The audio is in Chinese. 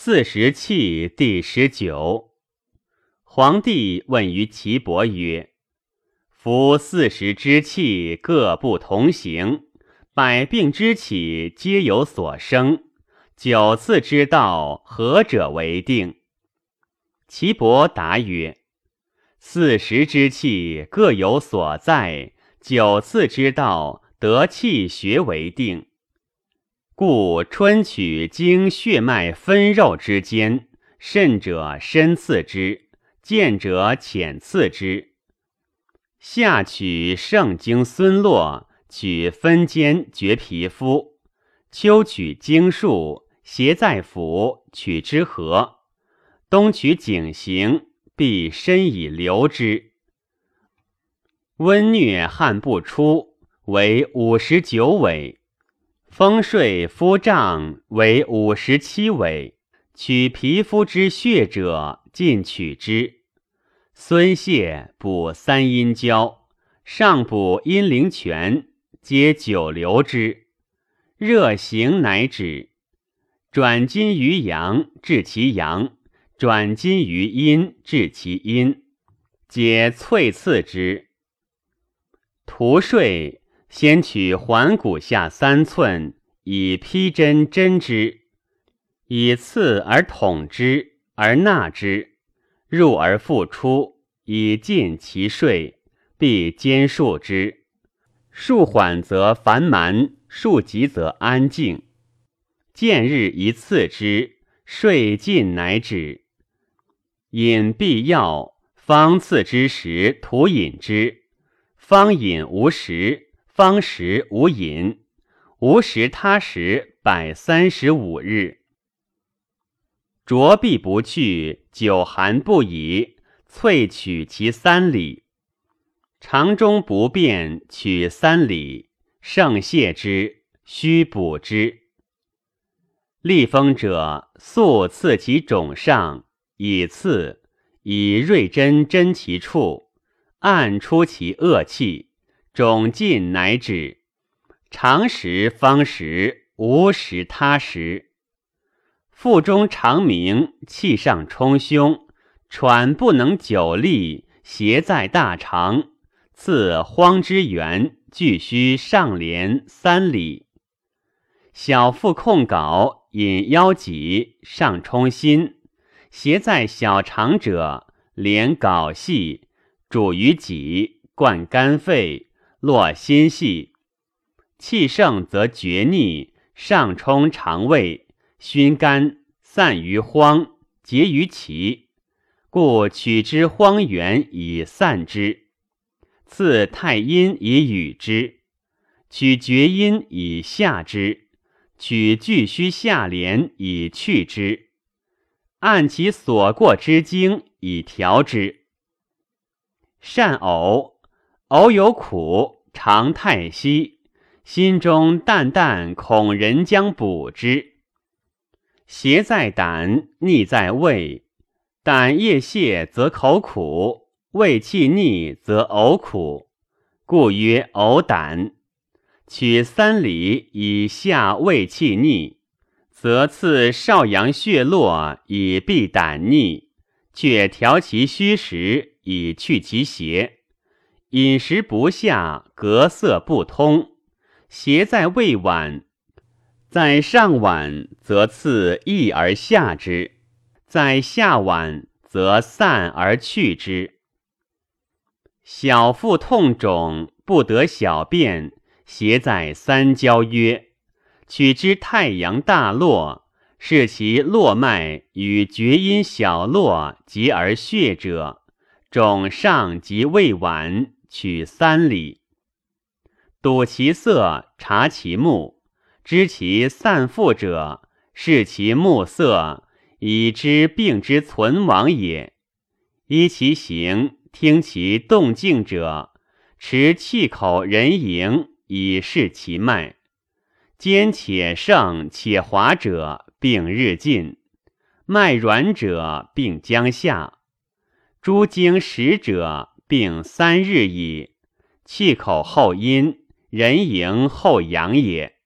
四时气第十九。皇帝问于岐伯曰：“夫四时之气各不同行，百病之起皆有所生。九次之道，何者为定？”岐伯答曰：“四时之气各有所在，九次之道得气学为定。”故春取经血脉分肉之间，甚者深刺之，见者浅刺之；夏取圣经孙络，取分间绝皮肤；秋取经束，斜在腹，取之合；冬取颈行，必深以留之。温疟汗不出，为五十九尾。风睡肤胀为五十七尾，取皮肤之血者，尽取之。孙泻补三阴交，上补阴陵泉，皆久留之。热行乃止。转金于阳，治其阳；转金于阴，治其阴。皆淬刺之。涂睡。先取环骨下三寸，以披针针之，以刺而捅之，而纳之，入而复出，以尽其睡，必兼数之。数缓则烦蛮，数急则安静。见日一次之，睡尽乃止。饮必要，方次之时，徒饮之；方饮无食。方食无饮，无食他食百三十五日。浊必不去，久寒不已，萃取其三里。肠中不便，取三里，盛泻之，须补之。利风者，速刺其肿上，以刺，以锐针针其处，按出其恶气。肿尽乃止，常食方食，无食他食。腹中长鸣，气上冲胸，喘不能久立，邪在大肠。次荒之源，俱须上连三里。小腹控睾，引腰脊，上冲心，邪在小肠者，连睾系，主于脊，贯肝肺。络心系，气盛则厥逆，上冲肠胃，熏肝，散于荒，结于脐，故取之荒原以散之。次太阴以与之，取厥阴以下之，取巨虚下廉以去之，按其所过之经以调之。善呕。偶有苦，常太息，心中淡淡，恐人将补之。邪在胆，逆在胃。胆液泄则口苦，胃气逆则呕苦，故曰呕胆。取三里以下胃气逆，则刺少阳血络以避胆逆，却调其虚实以去其邪。饮食不下，隔色不通，邪在胃脘，在上脘则刺益而下之，在下脘则散而去之。小腹痛肿，不得小便，邪在三焦曰：取之太阳大络，是其络脉与厥阴小络结而血者，肿上及胃脘。取三里，睹其色，察其目，知其散腹者，视其目色，以知病之存亡也。依其形，听其动静者，持气口人迎，以视其脉。坚且盛且滑者，病日进；脉软者，病将下；诸经实者。病三日矣，气口后阴，人迎后阳也。